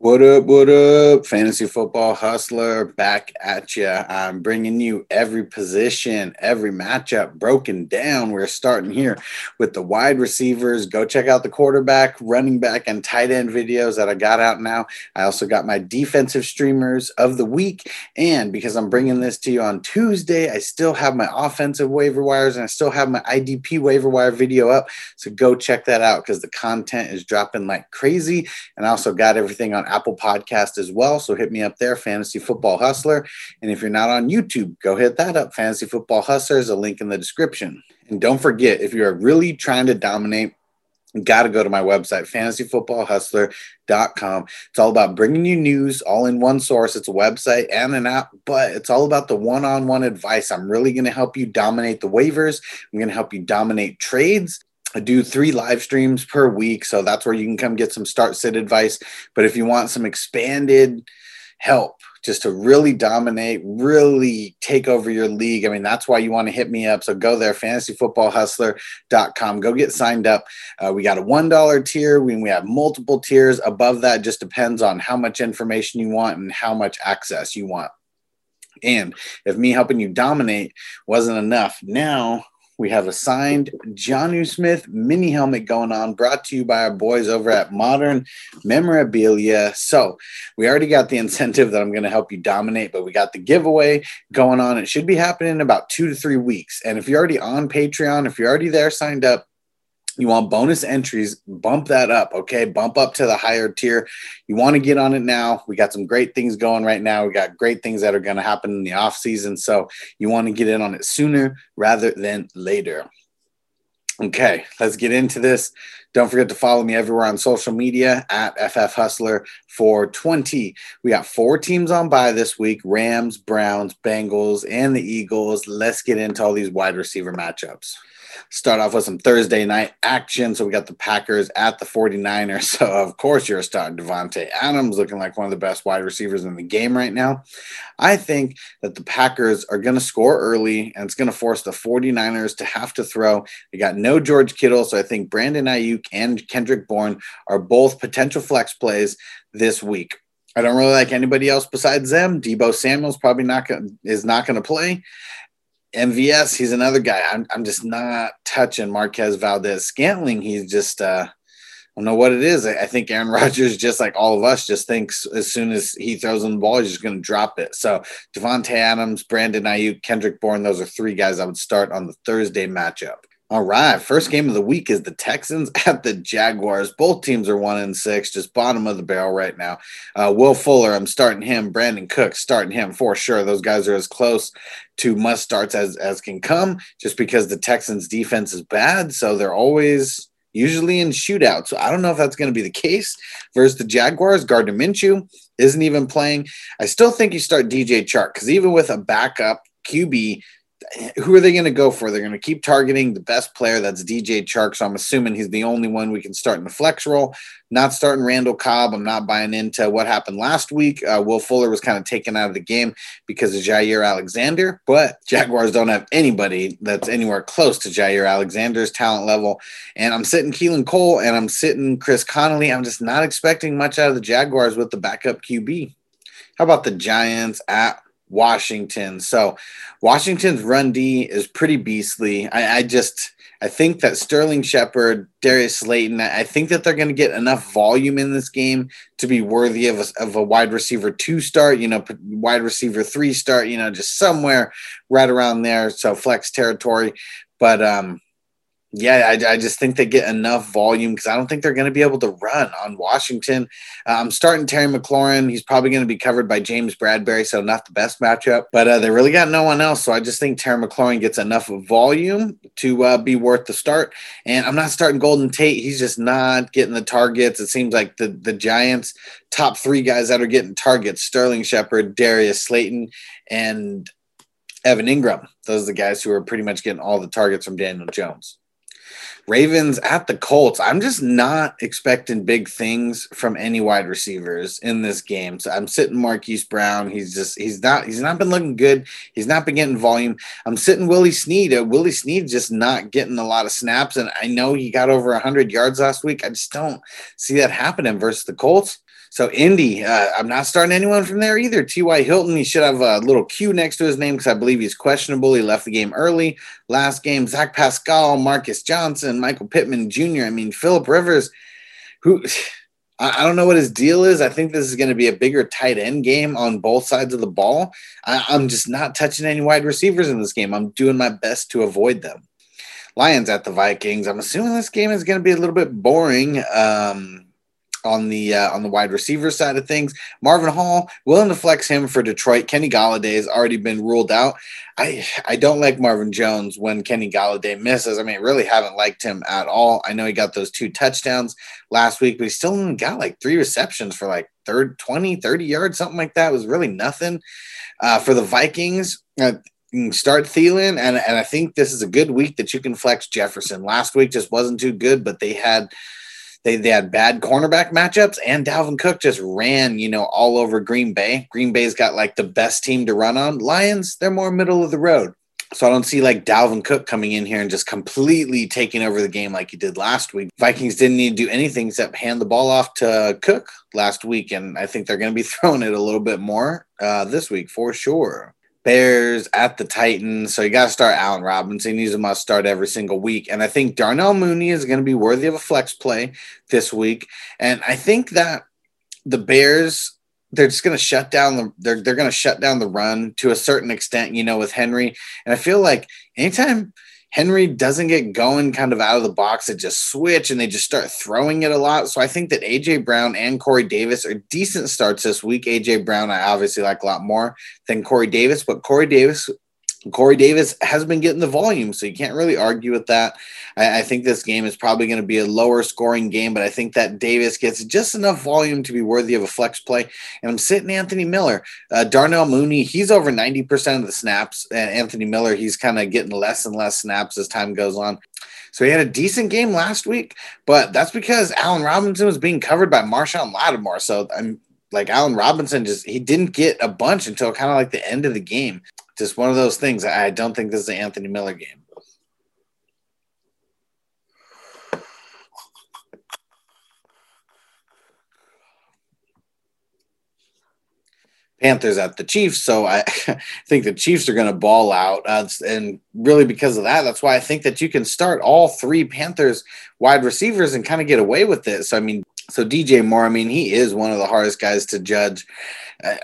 What up, what up, fantasy football hustler? Back at you. I'm bringing you every position, every matchup broken down. We're starting here with the wide receivers. Go check out the quarterback, running back, and tight end videos that I got out now. I also got my defensive streamers of the week. And because I'm bringing this to you on Tuesday, I still have my offensive waiver wires and I still have my IDP waiver wire video up. So go check that out because the content is dropping like crazy. And I also got everything on Apple Podcast as well. So hit me up there, Fantasy Football Hustler. And if you're not on YouTube, go hit that up, Fantasy Football Hustler. There's a link in the description. And don't forget, if you're really trying to dominate, got to go to my website, fantasyfootballhustler.com. It's all about bringing you news all in one source. It's a website and an app, but it's all about the one on one advice. I'm really going to help you dominate the waivers. I'm going to help you dominate trades. I do three live streams per week. So that's where you can come get some start sit advice. But if you want some expanded help just to really dominate, really take over your league, I mean, that's why you want to hit me up. So go there, fantasyfootballhustler.com. Go get signed up. Uh, we got a $1 tier. We, we have multiple tiers. Above that just depends on how much information you want and how much access you want. And if me helping you dominate wasn't enough, now we have a signed Jonnu Smith mini helmet going on, brought to you by our boys over at Modern Memorabilia. So we already got the incentive that I'm going to help you dominate, but we got the giveaway going on. It should be happening in about two to three weeks. And if you're already on Patreon, if you're already there signed up, you want bonus entries, bump that up, okay? Bump up to the higher tier. You want to get on it now. We got some great things going right now. We got great things that are going to happen in the off season. So you want to get in on it sooner rather than later. Okay, let's get into this. Don't forget to follow me everywhere on social media at FF Hustler 420. We got four teams on by this week Rams, Browns, Bengals, and the Eagles. Let's get into all these wide receiver matchups start off with some Thursday night action. So we got the Packers at the 49ers. So, of course, you're starting Davante Adams, looking like one of the best wide receivers in the game right now. I think that the Packers are going to score early and it's going to force the 49ers to have to throw. They got no George Kittle. So I think Brandon Aiyuk and Kendrick Bourne are both potential flex plays this week. I don't really like anybody else besides them. Deebo Samuel's probably not gonna, is not going to play. MVS, he's another guy. I'm, I'm just not touching Marquez Valdes Scantling. He's just, uh, I don't know what it is. I, I, think Aaron Rodgers, just like all of us, just thinks as soon as he throws in the ball, he's just going to drop it. So Davante Adams, Brandon Aiyuk, Kendrick Bourne, those are three guys I would start on the Thursday matchup. All right, first game of the week is the Texans at the Jaguars. Both teams are one and six, just bottom of the barrel right now. Uh, Will Fuller, I'm starting him. Brandin Cooks, starting him for sure. Those guys are as close to must starts as as can come, just because the Texans' defense is bad, so they're always usually in shootouts. So I don't know if that's going to be the case versus the Jaguars. Gardner Minshew isn't even playing. I still think you start DJ Chark because even with a backup QB, who are they going to go for? They're going to keep targeting the best player. That's DJ Chark. So I'm assuming he's the only one we can start in the flex role. Not starting Randall Cobb. I'm not buying into what happened last week. Uh, Will Fuller was kind of taken out of the game because of Jaire Alexander, but Jaguars don't have anybody that's anywhere close to Jaire Alexander's talent level. And I'm sitting Keelan Cole and I'm sitting Chris Conley. I'm just not expecting much out of the Jaguars with the backup QB. How about the Giants at Washington. So Washington's run D is pretty beastly. I, I just I think that Sterling Shepard, Darius Slayton, I think that they're going to get enough volume in this game to be worthy of a, of a wide receiver two start, you know, wide receiver three start, you know, just somewhere right around there. So flex territory. But um, yeah, I, I, just think they get enough volume because I don't think they're going to be able to run on Washington. Uh, I'm starting Terry McLaurin. He's probably going to be covered by James Bradberry, so not the best matchup, but uh, they really got no one else. So I just think Terry McLaurin gets enough volume to uh, be worth the start. And I'm not starting Golden Tate. He's just not getting the targets. It seems like the, the Giants' top three guys that are getting targets Sterling Shepard, Darius Slayton, and Evan Engram. Those are the guys who are pretty much getting all the targets from Daniel Jones. Ravens at the Colts. I'm just not expecting big things from any wide receivers in this game. So I'm sitting Marquise Brown. He's just he's not he's not been looking good. He's not been getting volume. I'm sitting Willie Snead. Uh, Willie Snead just not getting a lot of snaps, and I know he got over 100 yards last week. I just don't see that happening versus the Colts. So Indy, uh, I'm not starting anyone from there either. T.Y. Hilton, he should have a little Q next to his name because I believe he's questionable. He left the game early. Last game, Zach Pascal, Marcus Johnson, Michael Pittman Jr. I mean, Philip Rivers, who I, don't know what his deal is. I think this is going to be a bigger tight end game on both sides of the ball. I, I'm just not touching any wide receivers in this game. I'm doing my best to avoid them. Lions at the Vikings. I'm assuming this game is going to be a little bit boring. Um, on the uh, on the wide receiver side of things. Marvin Hall willing to flex him for Detroit. Kenny Golladay has already been ruled out. I I don't like Marvin Jones when Kenny Golladay misses. I mean, really haven't liked him at all. I know he got those two touchdowns last week, but he still got like three receptions for like third 20, 30 yards, something like that. It was really nothing. Uh, for the Vikings, uh, start Thielen, and, and I think this is a good week that you can flex Jefferson. Last week just wasn't too good, but they had – they, they had bad cornerback matchups, and Dalvin Cook just ran, you know, all over Green Bay. Green Bay's got like the best team to run on. Lions, they're more middle of the road. So I don't see like Dalvin Cook coming in here and just completely taking over the game like he did last week. Vikings didn't need to do anything except hand the ball off to Cook last week, and I think they're going to be throwing it a little bit more uh, this week for sure. Bears at the Titans. So you got to start Allen Robinson. He's a must start every single week. And I think Darnell Mooney is going to be worthy of a flex play this week. And I think that the Bears, they're just going to shut down the they're they're going to shut down the run to a certain extent, you know, with Henry. And I feel like anytime – Henry doesn't get going kind of out of the box. They just switch and they just start throwing it a lot. So I think that AJ Brown and Corey Davis are decent starts this week. AJ Brown, I obviously like a lot more than Corey Davis, but Corey Davis Corey Davis has been getting the volume, so you can't really argue with that. I, I think this game is probably going to be a lower scoring game, but I think that Davis gets just enough volume to be worthy of a flex play. And I'm sitting Anthony Miller, uh, Darnell Mooney. He's over 90% of the snaps, and Anthony Miller, he's kind of getting less and less snaps as time goes on. So he had a decent game last week, but that's because Allen Robinson was being covered by Marshon Lattimore. So I'm like Allen Robinson just he didn't get a bunch until kind of like the end of the game just one of those things. I don't think this is an Anthony Miller game. Panthers at the Chiefs. So I think the Chiefs are going to ball out. Uh, and really, because of that, that's why I think that you can start all three Panthers wide receivers and kind of get away with it. So, I mean, so DJ Moore, I mean, he is one of the hardest guys to judge. I,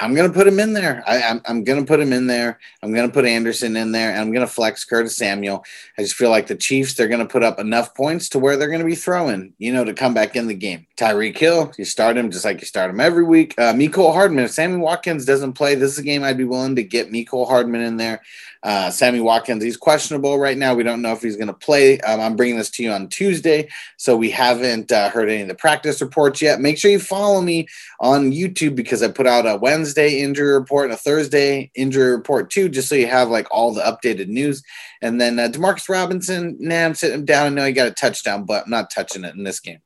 am going to put him in there. I, am I'm, I'm going to put him in there. I'm going to put Anderson in there, and I'm going to flex Curtis Samuel. I just feel like the Chiefs, they're going to put up enough points to where they're going to be throwing, you know, to come back in the game. Tyreek Hill, you start him just like you start him every week. Uh, Mecole Hardman, if Sammy Watkins doesn't play, this is a game I'd be willing to get Mecole Hardman in there. Uh, Sammy Watkins, he's questionable right now. We don't know if he's going to play. Um, I'm bringing this to you on Tuesday, so we haven't uh, heard any of the practice reports yet. Make sure you follow me on YouTube because I put out a Wednesday injury report and a Thursday injury report too, just so you have like all the updated news. And then uh, Demarcus Robinson, nah, I'm sitting him down. I know he got a touchdown, but I'm not touching it in this game.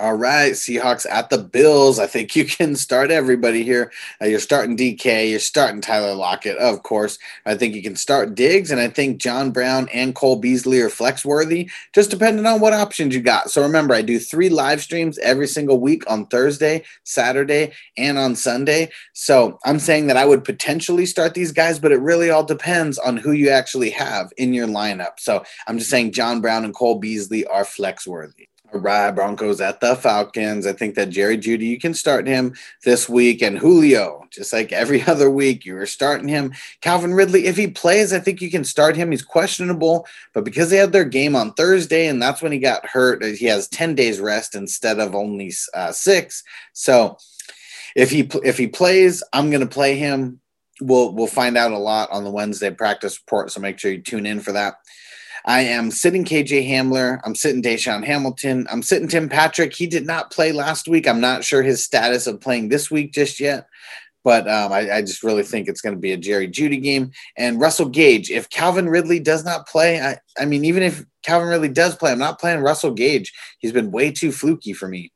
All right, Seahawks at the Bills. I think you can start everybody here. Uh, you're starting DK, you're starting Tyler Lockett, of course. I think you can start Diggs, and I think John Brown and Cole Beasley are flex worthy, just depending on what options you got. So remember, I do three live streams every single week on Thursday, Saturday, and on Sunday. So I'm saying that I would potentially start these guys, but it really all depends on who you actually have in your lineup. So I'm just saying John Brown and Cole Beasley are flex worthy. Right, Broncos at the Falcons. I think that Jerry Jeudy, you can start him this week, and Julio, just like every other week, you are starting him. Calvin Ridley, if he plays, I think you can start him. He's questionable, but because they had their game on Thursday, and that's when he got hurt, he has ten days rest instead of only uh, six. So if he if he plays, I'm going to play him. We'll we'll find out a lot on the Wednesday practice report, so make sure you tune in for that. I am sitting KJ Hamler. I'm sitting DaeSean Hamilton. I'm sitting Tim Patrick. He did not play last week. I'm not sure his status of playing this week just yet. But um, I, I, just really think it's going to be a Jerry Jeudy game. And Russell Gage, if Calvin Ridley does not play, I, I mean, even if Calvin Ridley does play, I'm not playing Russell Gage. He's been way too fluky for me.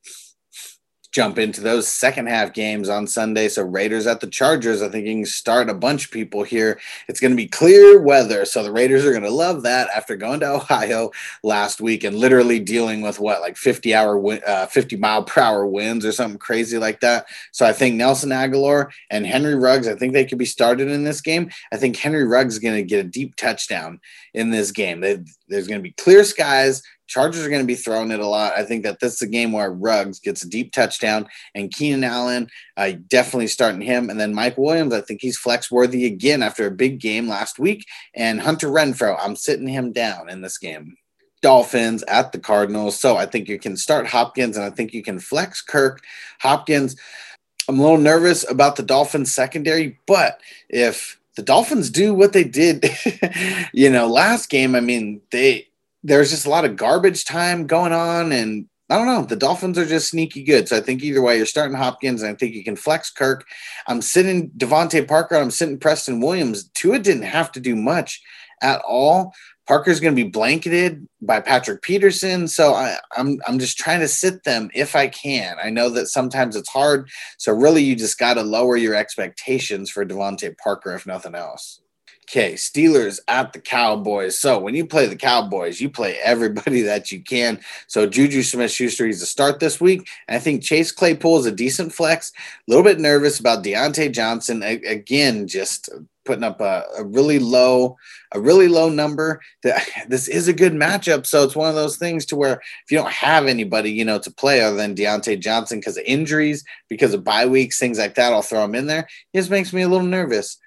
Jump into those second half games on Sunday. So Raiders at the Chargers, I think you can start a bunch of people here. It's going to be clear weather, so the Raiders are going to love that after going to Ohio last week and literally dealing with what like 50 hour, uh, 50 mile per hour winds or something crazy like that. So I think Nelson Agholor and Henry Ruggs, I think they could be started in this game. I think Henry Ruggs is going to get a deep touchdown in this game. They, there's going to be clear skies. Chargers are going to be throwing it a lot. I think that this is a game where Ruggs gets a deep touchdown and Keenan Allen, uh, definitely starting him. And then Mike Williams, I think he's flex worthy again after a big game last week. And Hunter Renfrow, I'm sitting him down in this game. Dolphins at the Cardinals. So I think you can start Hopkins and I think you can flex Kirk. Hopkins, I'm a little nervous about the Dolphins secondary, but if the Dolphins do what they did, you know, last game, I mean, they there's just a lot of garbage time going on and I don't know. The Dolphins are just sneaky good. So I think either way, you're starting Hopkins, and I think you can flex Kirk. I'm sitting DeVante Parker. I'm sitting Preston Williams. Tua didn't have to do much at all. Parker's going to be blanketed by Patrick Peterson, so I, I'm I'm just trying to sit them if I can. I know that sometimes it's hard, so really you just got to lower your expectations for DeVante Parker, if nothing else. Okay, Steelers at the Cowboys. So when you play the Cowboys, you play everybody that you can. So Juju Smith Schuster, is a start this week. And I think Chase Claypool is a decent flex. A little bit nervous about Diontae Johnson. A- again, just putting up a, a, really low, a really low number. This is a good matchup. So it's one of those things to where if you don't have anybody, you know, to play other than Diontae Johnson because of injuries, because of bye weeks, things like that, I'll throw him in there. It just makes me a little nervous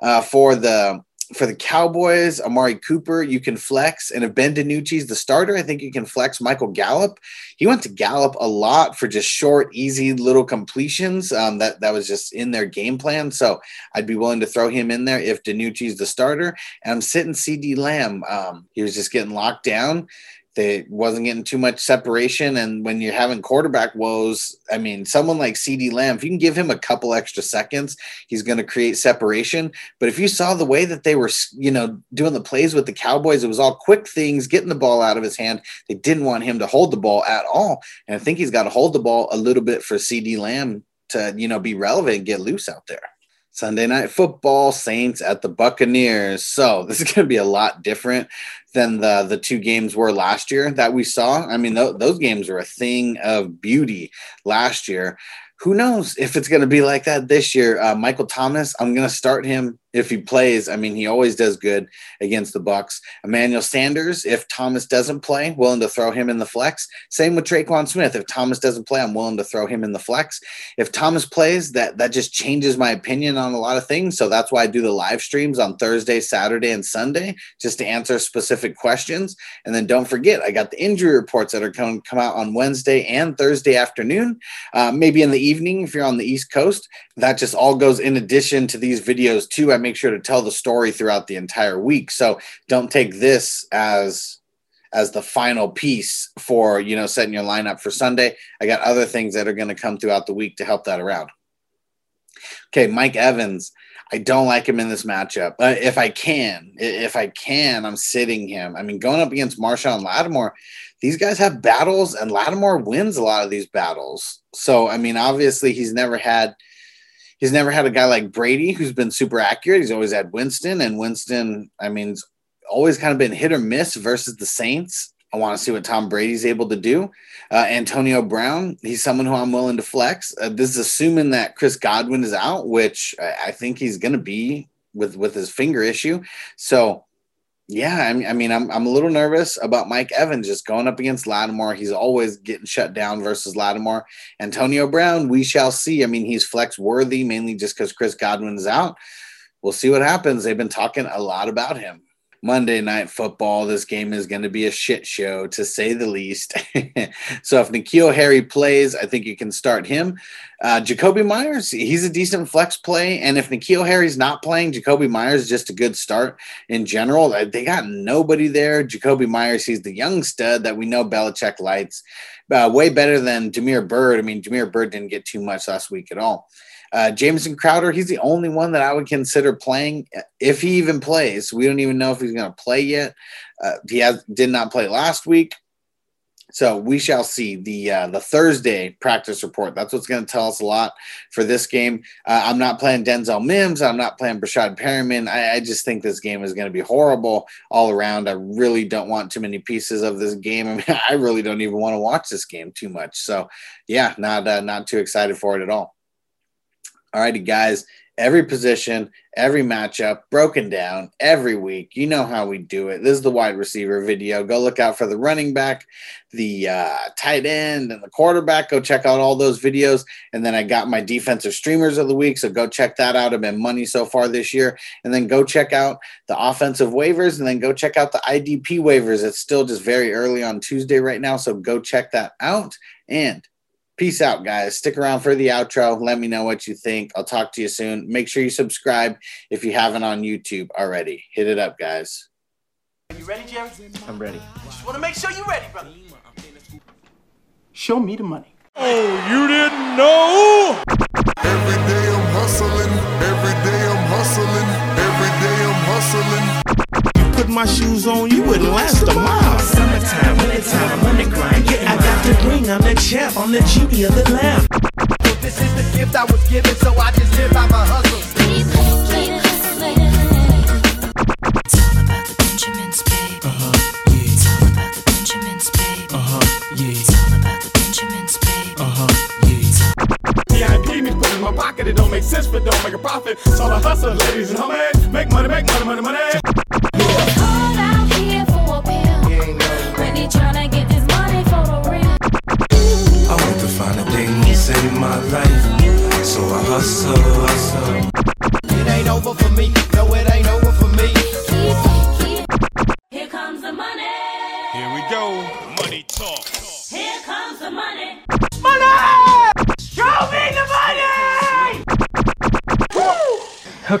uh, for the for the Cowboys, Amari Cooper, you can flex. And if Ben DiNucci's the starter, I think you can flex Michael Gallup. He went to Gallup a lot for just short, easy little completions. Um, that, that was just in their game plan. So I'd be willing to throw him in there if DiNucci's the starter. And I'm sitting CeeDee Lamb. Um, he was just getting locked down. They wasn't getting too much separation. And when you're having quarterback woes, I mean, someone like CeeDee Lamb, if you can give him a couple extra seconds, he's going to create separation. But if you saw the way that they were, you know, doing the plays with the Cowboys, it was all quick things, getting the ball out of his hand. They didn't want him to hold the ball at all. And I think he's got to hold the ball a little bit for CeeDee Lamb to, you know, be relevant and get loose out there. Sunday night football, Saints at the Buccaneers. So this is going to be a lot different than the the two games were last year that we saw. I mean, th- those games were a thing of beauty last year who knows if it's going to be like that this year? Uh, Michael Thomas, I'm going to start him if he plays. I mean, he always does good against the Bucks. Emmanuel Sanders, if Thomas doesn't play, willing to throw him in the flex. Same with Tre'Quan Smith. If Thomas doesn't play, I'm willing to throw him in the flex. If Thomas plays, that that just changes my opinion on a lot of things. So that's why I do the live streams on Thursday, Saturday, and Sunday just to answer specific questions. And then don't forget, I got the injury reports that are to come out on Wednesday and Thursday afternoon, uh, maybe in the evening evening if you're on the East Coast. That just all goes in addition to these videos, too. I make sure to tell the story throughout the entire week. So don't take this as as the final piece for you know setting your lineup for Sunday. I got other things that are going to come throughout the week to help that around. Okay, Mike Evans. I don't like him in this matchup. Uh, if I can, if I can, I'm sitting him. I mean, going up against Marshon Lattimore, these guys have battles, and Lattimore wins a lot of these battles. So, I mean, obviously, he's never had he's never had a guy like Brady who's been super accurate. He's always had Winston, and Winston, I mean, always kind of been hit or miss versus the Saints. I want to see what Tom Brady's able to do. Uh, Antonio Brown, he's someone who I'm willing to flex. Uh, this is assuming that Chris Godwin is out, which I, think he's going to be with with his finger issue. So, yeah, I mean, I I'm I'm a little nervous about Mike Evans just going up against Lattimore. He's always getting shut down versus Lattimore. Antonio Brown, we shall see. I mean, he's flex worthy mainly just because Chris Godwin is out. We'll see what happens. They've been talking a lot about him. Monday Night Football. This game is going to be a shit show, to say the least. so if N'Keal Harry plays, I think you can start him. Uh, Jakobi Meyers, he's a decent flex play. And if N'Keal Harry's not playing, Jakobi Meyers is just a good start in general. Uh, they got nobody there. Jakobi Meyers, he's the young stud that we know Belichick lights. Uh, way better than Damiere Byrd. I mean, Damiere Byrd didn't get too much last week at all. Uh, Jamison Crowder, he's the only one that I would consider playing if he even plays. We don't even know if he's going to play yet. Uh, he has, did not play last week. So we shall see the uh, the Thursday practice report. That's what's going to tell us a lot for this game. Uh, I'm not playing Denzel Mims. I'm not playing Breshad Perriman. I, I just think this game is going to be horrible all around. I really don't want too many pieces of this game. I mean, I really don't even want to watch this game too much. So yeah, not uh, not too excited for it at all. All righty, guys every position, every matchup broken down every week. You know how we do it. This is the wide receiver video. Go look out for the running back, the uh, tight end, and the quarterback. Go check out all those videos. And then I got my defensive streamers of the week. So go check that out. I've been money so far this year. And then go check out the offensive waivers and then go check out the IDP waivers. It's still just very early on Tuesday right now. So go check that out. And Peace out, guys. Stick around for the outro. Let me know what you think. I'll talk to you soon. Make sure you subscribe if you haven't on YouTube already. Hit it up, guys. Are you ready, Jerry? I'm ready. Just want to make sure you're ready, brother. Show me the money. Oh, you didn't know? Every day I'm hustling. Every day I'm hustling. Every day I'm hustling. You put my shoes on, you wouldn't last a mile. Summertime, wintertime, I'm on the grind. Yeah, I got the ring, I'm the champ, I'm the genie of the lamp. This is the gift I was given, so I just live by my hustle. It's all about the Benjamins, baby. Uh-huh, yeah. It's all about the Benjamins, baby. Uh-huh, yeah. It's all about the Benjamins, baby. Uh-huh, yeah. VIP me put in my pocket, it don't make sense, but don't make a profit. So I hustle, ladies and homies. Make money, make money, money, money.